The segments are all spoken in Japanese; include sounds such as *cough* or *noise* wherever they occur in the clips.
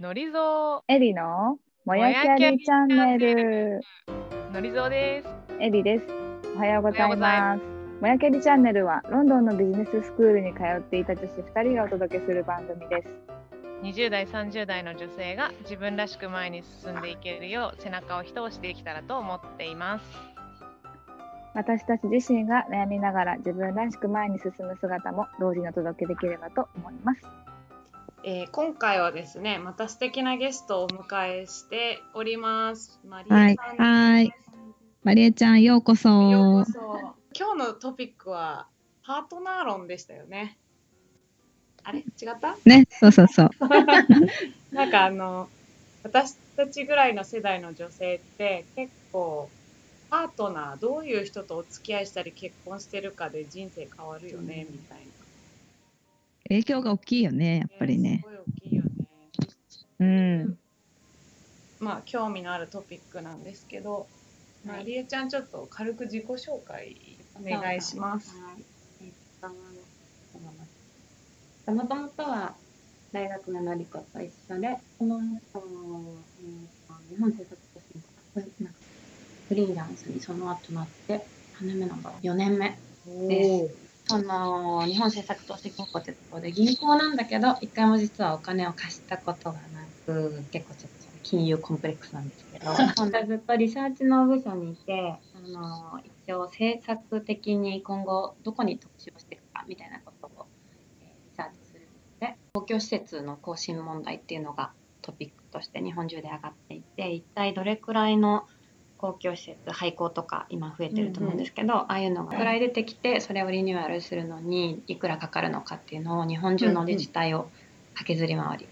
のりぞエリのもやきゃりチャンネル。う、のりぞうです。エリです。おはようございます。もやきゃりチャンネルはロンドンのビジネススクールに通っていた女子2人がお届けする番組です。20代、30代の女性が自分らしく前に進んでいけるよう背中を一押しできたらと思っています。私たち自身が悩みながら自分らしく前に進む姿も同時にお届けできればと思います。えー今回はですね、また素敵なゲストをお迎えしております。マリはいエ。はいマリエちゃんようこそ。ようこそ。今日のトピックはパートナー論でしたよね。あれ？違った？ね、そうそうそう。*laughs* なんかあの、私たちぐらいの世代の女性って結構パートナー、どういう人とお付き合いしたり結婚してるかで人生変わるよね、みたいな。影響が大きいよね、やっぱりねす。ごい大きいよね。うん。まあ興味のあるトピックなんですけど、まあ、りえちゃんちょっと軽く自己紹介お願いします。もともとは大学ののりこと一緒で、その後、えっと日本政策としてなんかフリーランスにその後なって、何年目なんだろう、4年目です。その日本政策投資銀行ってところで銀行なんだけど、一回も実はお金を貸したことがなく、結構ちょっと金融コンプレックスなんですけど、ずっとリサーチの部署にいて、あの一応政策的に今後どこに投資をしていくかみたいなことを、えーリサーチするので、公共施設の更新問題っていうのがトピックとして日本中で上がっていて、一体どれくらいの公共施設、廃校とか今増えてると思うんですけど、ああいうのがくらい出てきて、それをリニューアルするのにいくらかかるのかっていうのを日本中の自治体を駆けずり回り、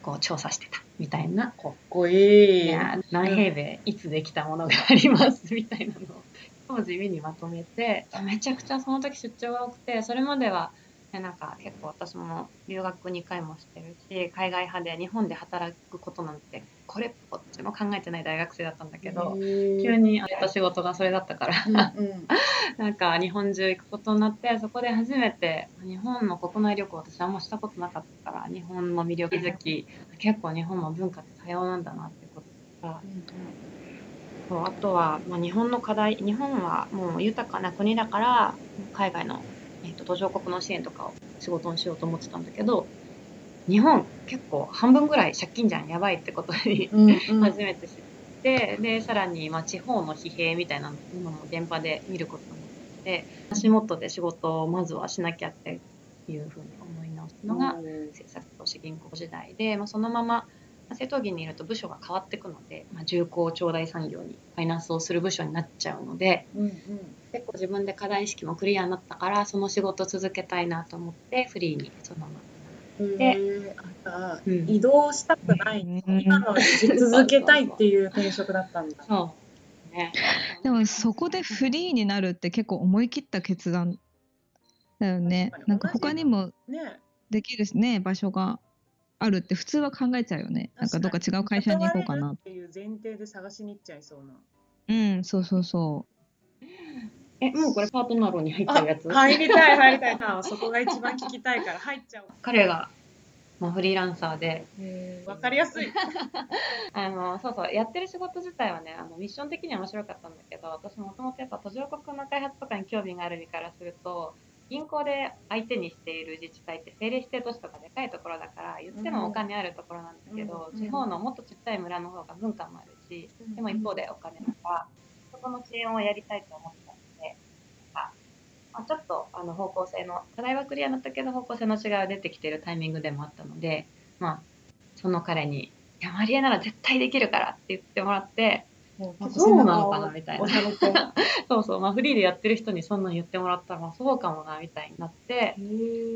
こう調査してたみたいな。かっこいい。や何平米いつできたものがありますみたいなのを当時目にまとめて。めちゃくちゃその時出張が多くてそれまではねなんか結構私も留学2回もしてるし海外派で日本で働くことなんてこれっぽっちも考えてない大学生だったんだけど急にやった仕事がそれだったから。*laughs* なんか日本中行くことになってそこで初めて日本の国内旅行私あんましたことなかったから日本の魅力づき結構日本も文化って多様なんだなってこととかそうあとは、まあ、日本の課題日本はもう豊かな国だから海外の、途上国の支援とかを仕事にしようと思ってたんだけど日本結構半分ぐらい借金じゃんやばいってことに *laughs* 初めて知って、でさらに、まあ、地方の疲弊みたいなのも現場で見ることになって足元で仕事をまずはしなきゃっていうふうに思い直すのが政策投資銀行時代で、まあ、そのまままあ政党議にいると部署が変わっていくので、まあ、重工長大産業にファイナンスをする部署になっちゃうので結構自分で課題意識もクリアになったからその仕事を続けたいなと思ってフリーにそのまま。で、あうん。移動したくない、うん今の続けたいっていう転職だったんだ。そう。ね。でもそこでフリーになるって結構思い切った決断だよね。なんか他にもね。できるしね、場所があるって普通は考えちゃうよね。なんかどっか違う会社に行こうかな。っていう前提で探しに行っちゃいそうな。うん、そうそうそえもうこれパートナー論に入ってるやつ？入りたい入りたい。あそこが一番聞きたいから入っちゃおう。彼が、まあ、フリーランサーでわかりやすい。*laughs* あのそうそうやってる仕事自体はねあのミッション的には面白かったんだけど私もともとやっぱ途上国の開発とかに興味がある身からすると銀行で相手にしている自治体って政令指定都市とかでかいところだから言ってもお金あるところなんだけど、うん地方のもっとちっちゃい村の方が文化もあるし、うんでも一方でお金とかそこの支援をやりたいと思ったのでまあ、ちょっとあの方向性の課題はクリアになったけど方向性の違いが出てきているタイミングでもあったので、まあ、その彼に「いやマリエなら絶対できるから」って言ってもらってまあそうなのかなみたいな。*laughs* そうそう、まあ、フリーでやってる人にそんなん言ってもらったら、まあ、そうかもなみたいになって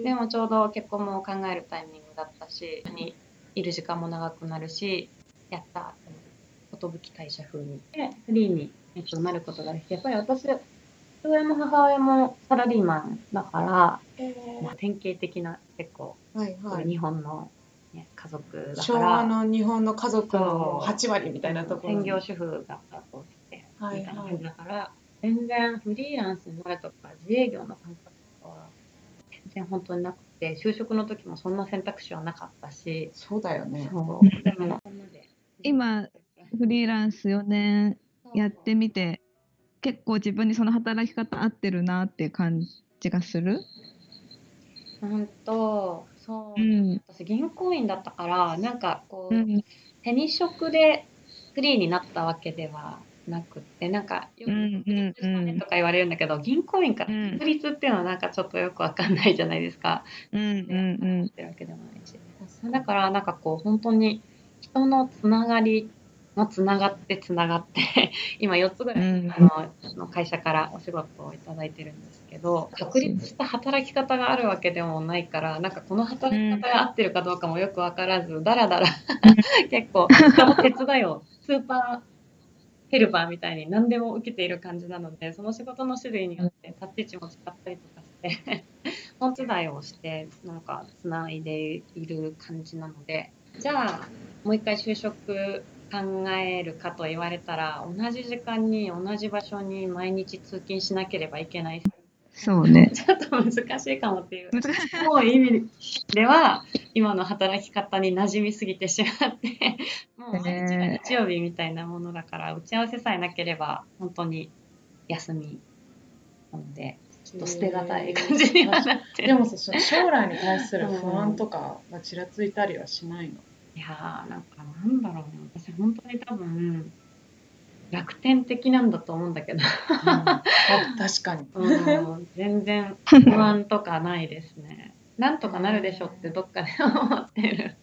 でもちょうど結婚も考えるタイミングだったしにいる時間も長くなるしやったって思って寿退社風にでフリーに、えっと、なることができてやっぱり私父親も母親もサラリーマンだから、まあ、典型的な結構、はいはい。日本の、ね、家族だ昭から。和の日本の家族の8割みたいなところ。専業主婦がこうしてはいみたいな感じだから、全然フリーランスになるとか自営業の感覚とかは全然本当になくて就職の時もそんな選択肢はなかったし。そうだよね。でも今フリーランス4年やってみて結構自分にその働き方合ってるなっていう感じがする？本当そう、うん。私銀行員だったからなんかこう、うん。手に職でフリーになったわけではなくってなんかよくうん独立ねとか言われるんだけど、銀行員からうん。独立っていうのはなんかちょっとよくわかんないじゃないですか。うんうんってるわけでもないし。だからなんかこう本当に人のつながりがつながってつながって *laughs* 今4つぐらい、うん。あの会社からお仕事をいただいてるんですけど独立した働き方があるわけでもないからなんかこの働き方が合ってるかどうかもよく分からずだらだら結構手伝いをスーパーヘルパーみたいに何でも受けている感じなのでその仕事の種類によって立ち位置も違ったりとかして *laughs* 本伝いをしてなんかつないでいる感じなのでじゃあもう一回就職考えるかと言われたら同じ時間に同じ場所に毎日通勤しなければいけない。そうね。*laughs* ちょっと難しいかもっていう。難しい。もう意味では今の働き方に馴染みすぎてしまって *laughs* もう毎日が日曜日みたいなものだから打ち合わせさえなければ本当に休みなのでちょっと捨てがたい感じにはなってる。でもさそ将来に対する不安とかがちらついたりはしないの？いやーなんかなんだろうな私本当に多分楽天的なんだと思うんだけどあ確かに。*laughs* うん全然不安とかないですね。なんとかなるでしょってどっかで思ってる。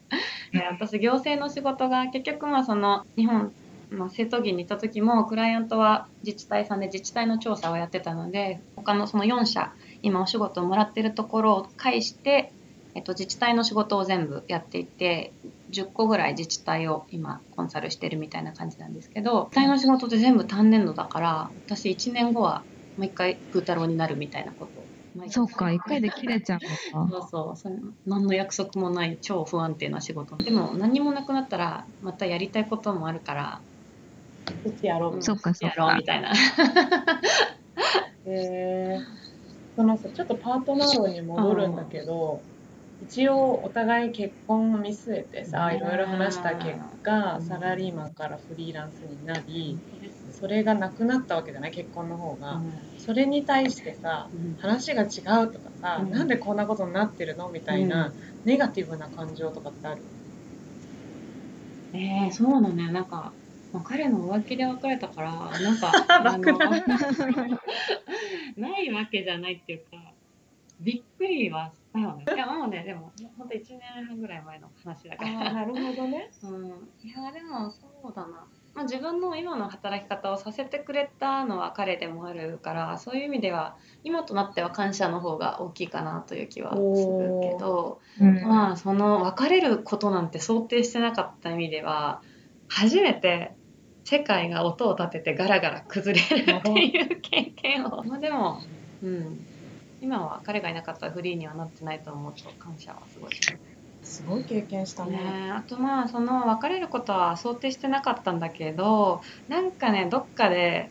で私行政の仕事が結局まあその日本の瀬戸議にいた時もクライアントは自治体さんで自治体の調査をやってたので他のその4社今お仕事をもらってるところを介して、えっと、自治体の仕事を全部やっていて10個ぐらい自治体を今コンサルしてるみたいな感じなんですけど自治体の仕事って全部単年度だから私1年後はもう一回風太郎になるみたいなことそうか一回で切れちゃうのか。*laughs* そうそう何の約束もない超不安定な仕事。でも何もなくなったらまたやりたいこともあるからちょっとやろう。そっかそっやろうかみたいな。えー。そのさちょっとパートナー論に戻るんだけど、一応お互い結婚を見据えてさうん。いろいろ話した結果うん。サラリーマンからフリーランスになりそれがなくなったわけじゃない？結婚の方が、それに対してさうん。話が違うとかさ、うん。なんでこんなことになってるの？みたいな、ネガティブな感情とかってある？えー、そうなのよなんか、まあ、彼の浮気で別れたからなんか *laughs* *laughs* ないわけじゃないっていうかびっくりはしたよね。*laughs* いやもうねでも本当1年半ぐらい前の話だから。なるほどね。*laughs* うん、いやでもそうだな、まあ、自分の今の働き方をさせてくれたのは彼でもあるからそういう意味では今となっては感謝の方が大きいかなという気はするけど、うん。まあその別れることなんて想定してなかった意味では初めて世界が音を立ててガラガラ崩れるっていう経験を。まあでも、うん、今は彼がいなかったらフリーにはなってないと思うと感謝はすごいしすすごい経験したね。ね、あとまあその別れることは想定してなかったんだけどなんかねどっかで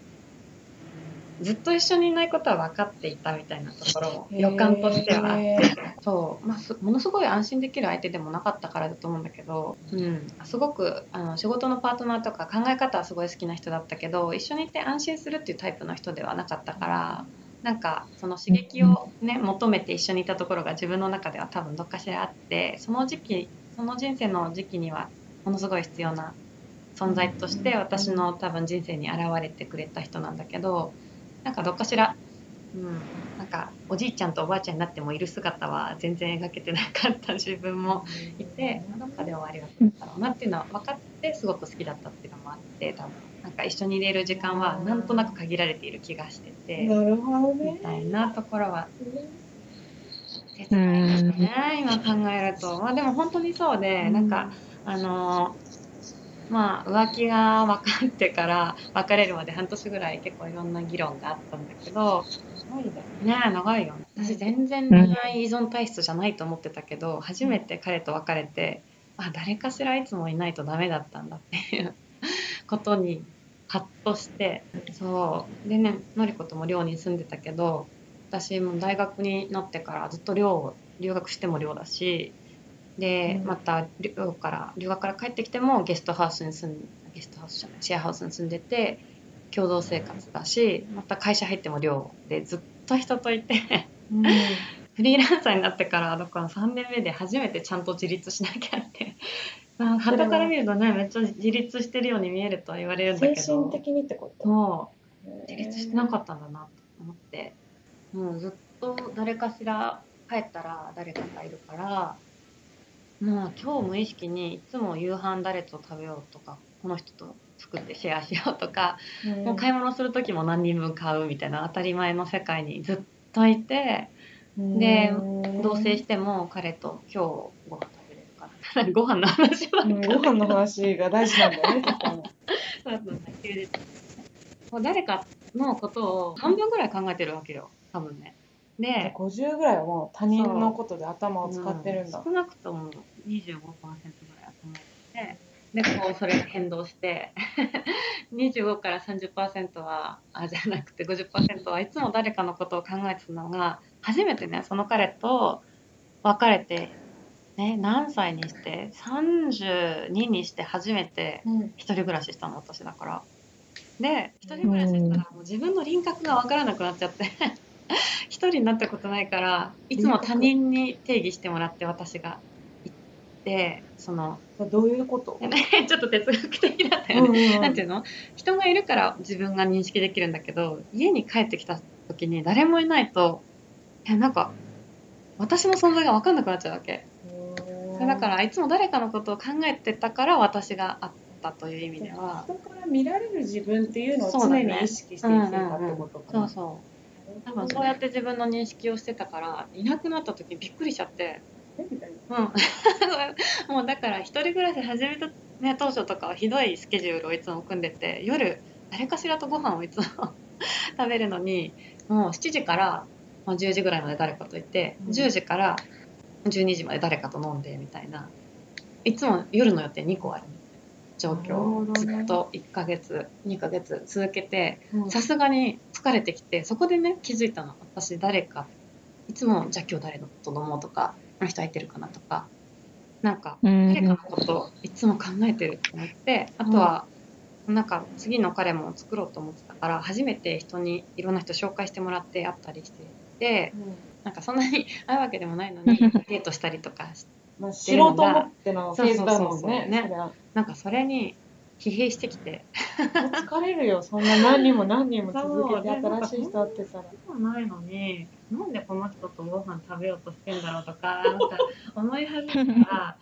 ずっと一緒にいないことは分かっていたみたいなところも予感としてはあって、そう、まあ、すものすごい安心できる相手でもなかったからだと思うんだけど、うん、すごくあの仕事のパートナーとか考え方はすごい好きな人だったけど一緒にいて安心するっていうタイプの人ではなかったから。なんかその刺激をね求めて一緒にいたところが自分の中では多分どっかしらあってその時期その人生の時期にはものすごい必要な存在として私の多分人生に現れてくれた人なんだけどなんかどっかしら、うん、なんかおじいちゃんとおばあちゃんになってもいる姿は全然描けてなかった。自分もいてどっかで終わりが来るんだろうなっていうのは分かってすごく好きだったっていうのもあって多分。なんか一緒にいれる時間はなんとなく限られている気がしてて。なるほどみね。たいなところは切ないですね今考えると。まあでも本当にそうでなんかあのーまあ浮気が分かってから別れるまで半年ぐらい結構いろんな議論があったんだけどね。え長いよね。私全然恋愛依存体質じゃないと思ってたけど初めて彼と別れてあ誰かしらいつもいないとダメだったんだっていうことにハッとしてそうでねのりことも寮に住んでたけど私も大学になってからずっと寮留学しても寮だしでうんまた寮から留学から帰ってきてもゲストハウスに住んゲストハウスじゃないシェアハウスに住んでて共同生活だしまた会社入っても寮でずっと人といて *laughs* フリーランサーになってからだから3年目で初めてちゃんと自立しなきゃって。まあ、それは。傍から見るとねめっちゃ自立してるように見えるとは言われるんだけど。精神的にってこと？自立してなかったんだなと思って。もうずっと誰かしら帰ったら誰かがいるからもう今日無意識にいつも夕飯誰と食べようとかこの人と作ってシェアしようとか、うんもう買い物する時も何人分買うみたいな当たり前の世界にずっといてでうん同棲しても彼と今日ご飯の話ばっかりうんご飯の話が大事なんだよね。*laughs* そうそう休日もう誰かのことを半分ぐらい考えてるわけよ多分ねで50ぐらいはもう他人のことで頭を使ってるんだう。少なくとも25%ぐらい頭ってでこうそれが変動して *laughs* 25から30%はあじゃなくて50%はいつも誰かのことを考えてたのが初めてねその彼と別れて、ね、何歳にして32にして初めてうん。一人暮らししたの私だから。で一人暮らししたらもう自分の輪郭が分からなくなっちゃって。*laughs* 一人になったことないからいつも他人に定義してもらって私が行ってそのどういうこと？ね *laughs* ちょっと哲学的だったよね、なんていうの？人がいるから自分が認識できるんだけど家に帰ってきた時に誰もいないとえなんか私の存在が分かんなくなっちゃうわけだからいつも誰かのことを考えてたから私があったという意味では。人から見られる自分っていうのを常に意識して生きてたってことかな。そうそう。多分そうやって自分の認識をしてたからいなくなった時びっくりしちゃって。うん。*laughs* もうだから一人暮らし始めた、ね、当初とかはひどいスケジュールをいつも組んでて夜誰かしらとご飯をいつも *laughs* 食べるのにもう7時からまあ10時ぐらいまで誰かといて、うん。10時から12時まで誰かと飲んでみたいな。いつも夜の予定2個ある状況、ずっと1ヶ月2ヶ月続けてうん。さすがに疲れてきてそこでね気づいたの。私誰かいつもじゃあ今日誰のと飲もうとかこの人空いてるかなとか。なんかうん誰かのことをいつも考えてると思ってあとは、なんか次の彼も作ろうと思ってたから初めて人にいろんな人紹介してもらって会ったりしててなんかそんなに会うわけでもないのに *laughs* デートしたりとかしまあ知ろうと思ってのフェーズだもんね。ねなんかそれに疲弊してきて疲れるよ。そんな何人も *laughs* 何人も続けて新しい人会ってたら。そうないのになんでこの人とご飯食べようとしてんだろうとか *laughs* なんか思い始めたら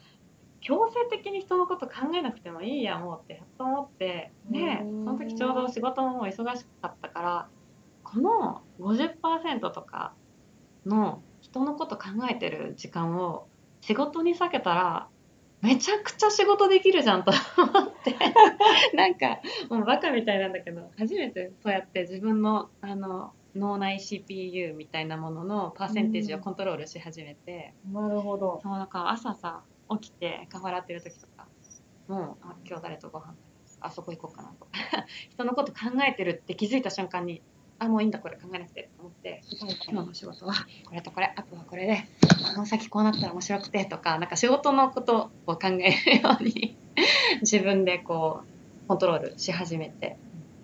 強制的に人のこと考えなくてもいいやもうってやっと思ってでうんその時ちょうど仕事ももう忙しかったからこの50%とかの人のこと考えてる時間を仕事に避けたらめちゃくちゃ仕事できるじゃんと思って。*laughs* なんかもうバカみたいなんだけど初めてそうやって自分のあの脳内 CPU みたいなもののパーセンテージをコントロールし始めて、なるほど。そうだから朝さ起きて顔洗ってる時とかもうあ今日誰とご飯あそこ行こうかなと。か *laughs* 人のこと考えてるって気づいた瞬間にあもういいんだこれ考えなくてと思って。今日の仕事はこれとこれあとはこれでこの先こうなったら面白くてとかなんか仕事のことを考えるように *laughs* 自分でこうコントロールし始めて。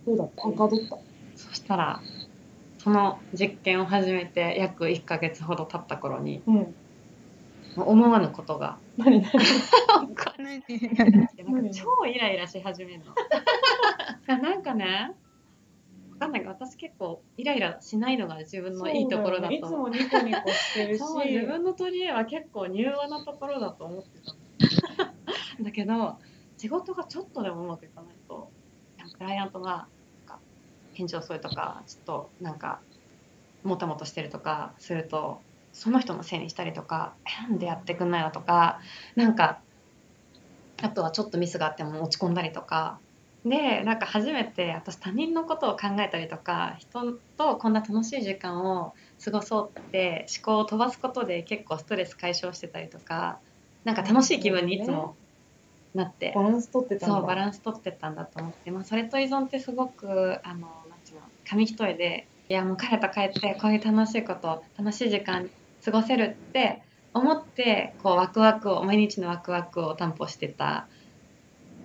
どうだったどった。そしたらその実験を始めて約1ヶ月ほど経った頃にうん。思わぬことが何何？*laughs* 超イライラし始めるの。*laughs* なんかね、わかんないけど、私結構イライラしないのが自分のいいところだそうよねいつと思う。もニコニコしてるし。自分の取り柄は結構柔和なところだと思ってたの *laughs* だけど仕事がちょっとでもうまくいかないとクライアントがなんか返事遅いとかちょっとなんかもたもたしてるとかするとその人のせいにしたりとかえなんでやってくんないのとかなんかあとはちょっとミスがあっても落ち込んだりとかでなんか初めて私他人のことを考えたりとか人とこんな楽しい時間を過ごそうって思考を飛ばすことで結構ストレス解消してたりとかなんか楽しい気分にいつもなって、バランス取ってたんだ。そうバランス取ってったんだと思って、まあ、それと依存ってすごくあのなんていうの紙一重でいやもう彼と帰ってこういう楽しいこと楽しい時間過ごせるって思ってこうワクワクを毎日のワクワクを担保してた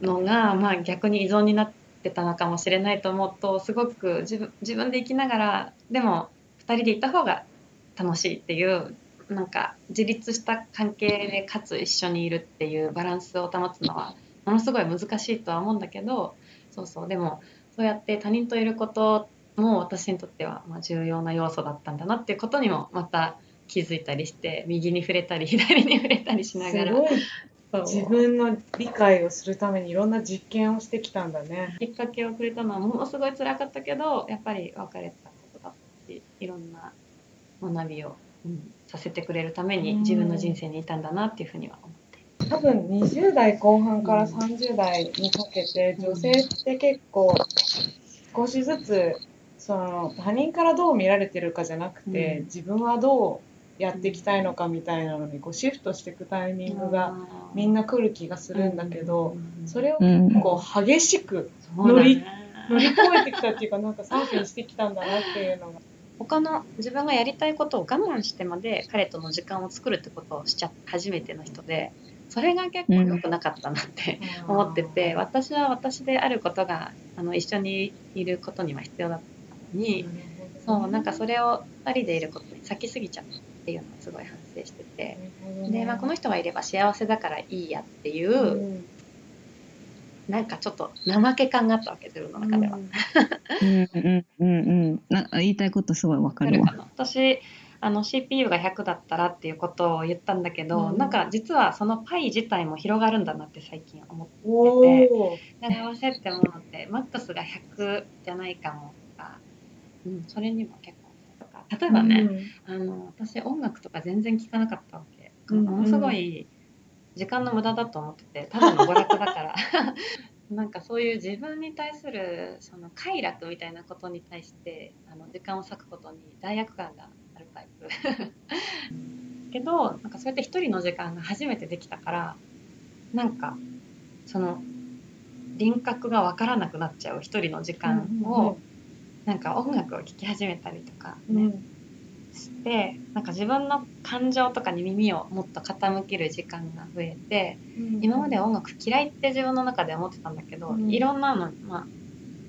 のが、まあ、逆に依存になってたのかもしれないと思うとすごく自分自分で生きながらでも2人でいた方が楽しいっていうなんか自立した関係でかつ一緒にいるっていうバランスを保つのはものすごい難しいとは思うんだけどそうそうでもそうやって他人といることも私にとってはま重要な要素だったんだなっていうことにもまた気づいたりして右に触れたり左に触れたりしながら自分の理解をするためにいろんな実験をしてきたんだね。きっかけをくれたのはものすごい辛かったけどやっぱり別れたことだったしいろんな学びを、うん、させてくれるために自分の人生にいたんだなっていうふうには思って。多分20代後半から30代にかけて女性って結構少しずつその他人からどう見られてるかじゃなくて、うん。自分はどうやっていきたいのかみたいなのにこうシフトしていくタイミングがみんな来る気がするんだけど、それをうんこう激しくそうだね乗り越えてきたっていうかなんかサーフィンしてきたんだなっていうのが。他の自分がやりたいことを我慢してまで彼との時間を作るってことをしちゃ初めての人でそれが結構良くなかったなって思ってて、私は私であることがあの一緒にいることには必要だったのに、そうなんかそれを2人でいることに先すぎちゃったっていうのをすごい反省してて、で、まあ、この人がいれば幸せだからいいやっていう、うんなんかちょっと怠け感があったわけ自分の中では。うん。うんうんうんな言いたいことすごいわかるわ。る私あの CPU が100だったらっていうことを言ったんだけど、うん。なんか実はそのパイ自体も広がるんだなって最近思っておー。幸せって思うのってマックスが100じゃないかもとか、うん、それにも結構例えばね、あの私音楽とか全然聴かなかったわけ、うんものすごい時間の無駄だと思っててただの娯楽だから。*laughs* なんかそういう自分に対するその快楽みたいなことに対してあの時間を割くことに罪悪感があるタイプ。*laughs* けどなんかそうやって一人の時間が初めてできたからなんかその輪郭が分からなくなっちゃう一人の時間を、なんか音楽を聴き始めたりとかね、うん。してなんか自分の感情とかに耳をもっと傾ける時間が増えて今までは音楽嫌いって自分の中で思ってたんだけど、うん。いろんなのに、まあ、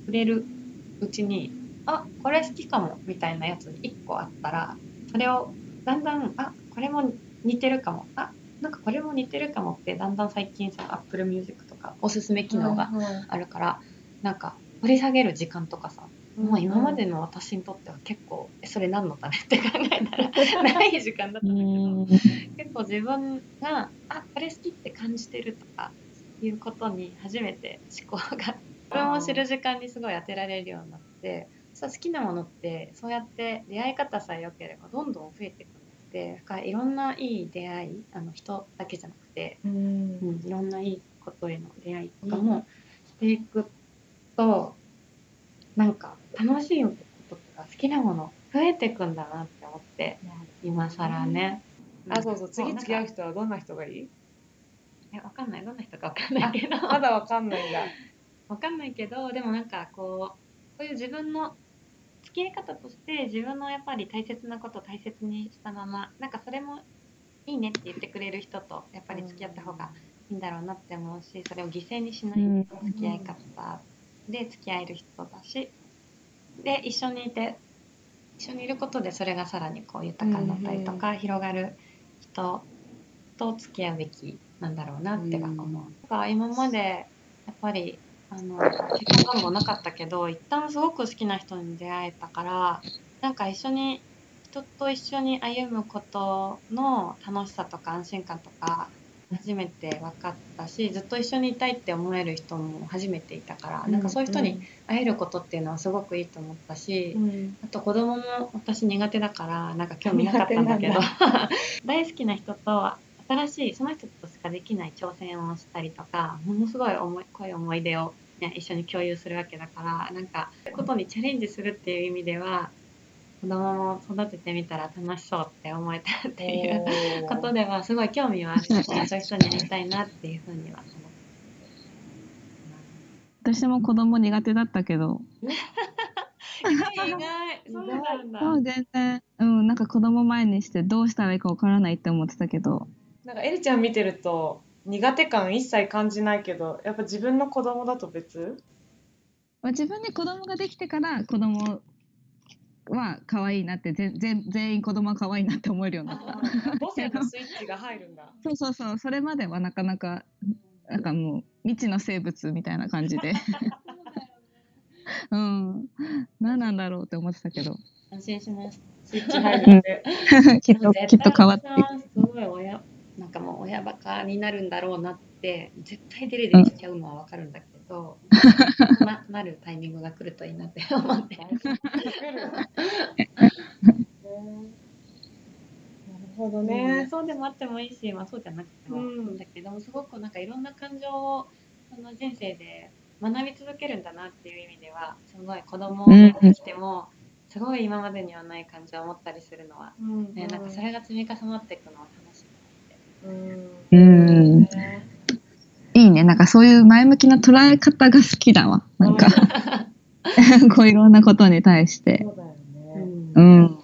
触れるうちにあこれ好きかもみたいなやつ1個あったらそれをだんだんあこれも似てるかもあなんかこれも似てるかもってだんだん最近さ Apple Music とかおすすめ機能があるから、なんか掘り下げる時間とかさもう今までの私にとっては結構えそれ何のためって考えたらない時間だったんだけど結構自分があこれ好きって感じてるとかいうことに初めて思考が。自分を知る時間にすごい当てられるようになってそう好きなものってそうやって出会い方さえ良ければどんどん増えていくのでだからいろんないい出会いあの人だけじゃなくてうん。うん、いろんないいことへの出会いとかもしていくと、なんか楽しいこととか好きなもの増えていくんだなって思って今更ね。あそうそう次付き合う人人はどんな人がいい？わかんない。どんな人かわかんないけど。まだわかんないんだ。わかんないけどでもなんかこうこういう自分の付き合い方として自分のやっぱり大切なことを大切にしたままなんかそれもいいねって言ってくれる人とやっぱり付き合った方がいいんだろうなって思うしそれを犠牲にしないうん付き合い方で付き合える人だし。で一緒にいて一緒にいることでそれがさらにこう豊かになったりとか広がる人と付き合うべきなんだろうなっては思う。なんか今までやっぱりあの結婚願望なかったけど一旦すごく好きな人に出会えたからなんか一緒に人と一緒に歩むことの楽しさとか安心感とか初めて分かったしずっと一緒にいたいって思える人も初めていたから、なんかそういう人に会えることっていうのはすごくいいと思ったし、うん。あと子供も私苦手だからなんか興味なかったんだけど苦 *laughs* 大好きな人と新しいその人としかできない挑戦をしたりとかものすごい思い濃い思い出を、ね、一緒に共有するわけだからなんかことにチャレンジするっていう意味では子供も育ててみたら楽しそうって思えたっていうことではすごい興味はあるしそういう人に会いたいなっていうふうには思って私も子供苦手だったけどいやい意外。そうなんだ。そう全然、うん、なんか子供前にしてどうしたらいいかわからないって思ってたけど、なんかエリちゃん見てると苦手感一切感じないけどやっぱ自分の子供だと別まあ、自分で子供ができてから子供は可愛いなってぜ全全員子供は可愛いなって思えるようになった。母性のスイッチが入るんだ *laughs* そうそうそう、それまではなかなか、なんかもう未知の生物みたいな感じで。*laughs* うん、何なんだろうって思ってたけど、安心します。スイッチ入るって *laughs* きっときっと変わって。すごい親、なんかもう親バカになるんだろうなって、絶対デレデレしちゃうのはわかるんだけど、な *laughs* なるタイミングが来るといいなって *laughs* 思って。*laughs* なるほどね、ね。そうでもあってもいいし、まあ、そうじゃなくても。いいん。だけど、すごくなんかいろんな感情をその人生で学び続けるんだなっていう意味ではすごい子供ができても、すごい今までにはない感情を持ったりするのは、うん。ね、なんかそれが積み重なっていくのは楽しいうん。うん。ねいいね、なんかそういう前向きな捉え方が好きだわ。なんか、こういろんなことに対して。そうだよね。うん。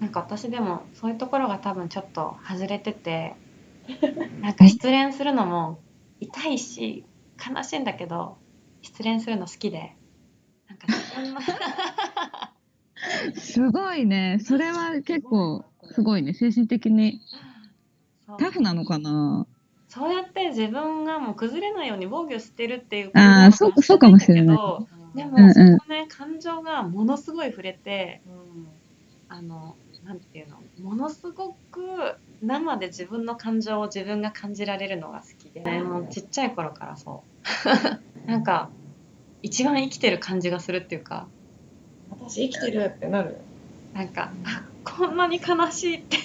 なんか私でもそういうところが多分ちょっと外れててなんか失恋するのも痛いし悲しいんだけど失恋するの好きでなんか自分の *laughs* すごいね。それは結構、すごいね。精神的にタフなのかな？そうやって自分がもう崩れないように防御してるっていうあーそうそうかもしれない。ことでも、うんうん。そのね感情がものすごい触れてあのなんていうのものすごく生で自分の感情を自分が感じられるのが好きで、もうちっちゃい頃からそう。*laughs* なんか一番生きてる感じがするっていうか。私生きてるってなる。なんかあこんなに悲しいって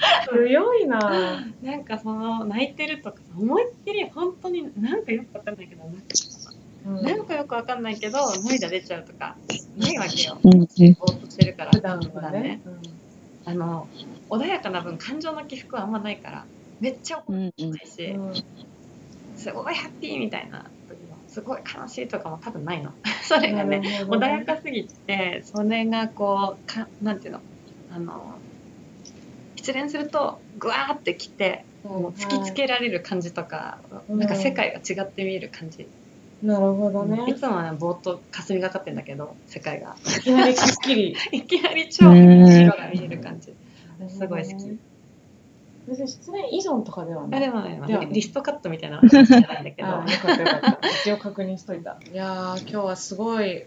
*laughs* 強いな。なんかその泣いてるとか思いっきり本当になんかよくわかんないけど泣くうん。なんかよくわかんないけど涙出ちゃうとかないわけよ。うんうん。ぼーっとしてるから。普段はね。あの穏やかな分感情の起伏はあんまないからめっちゃ怒うんうんってないし、うん。すごいハッピーみたいな時もすごい悲しいとかも多分ないの。*laughs* それがね。穏やかすぎてそれがこうかなんていうの？あの失恋するとグワーってきてもう突きつけられる感じとか、うんなんか世界が違って見える感じ、なるほどいね。つもはねぼーっと霞がかってんだけど世界がいきなりくっきり。*laughs* いきなり超白が見える感じすごい好き。別に失恋依存とかではあない？でもねねリストカットみたいなのじゃないんだけどあよかったよかった。一応確認しといた。いやー、今日はすごい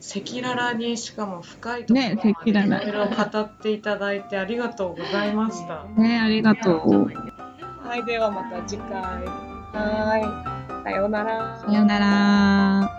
赤裸々にしかも深いところまねで赤裸々いろいろ語っていただいてありがとうございました。ねありがとう。はい、ではまた次回。はい、さようなら。さようなら。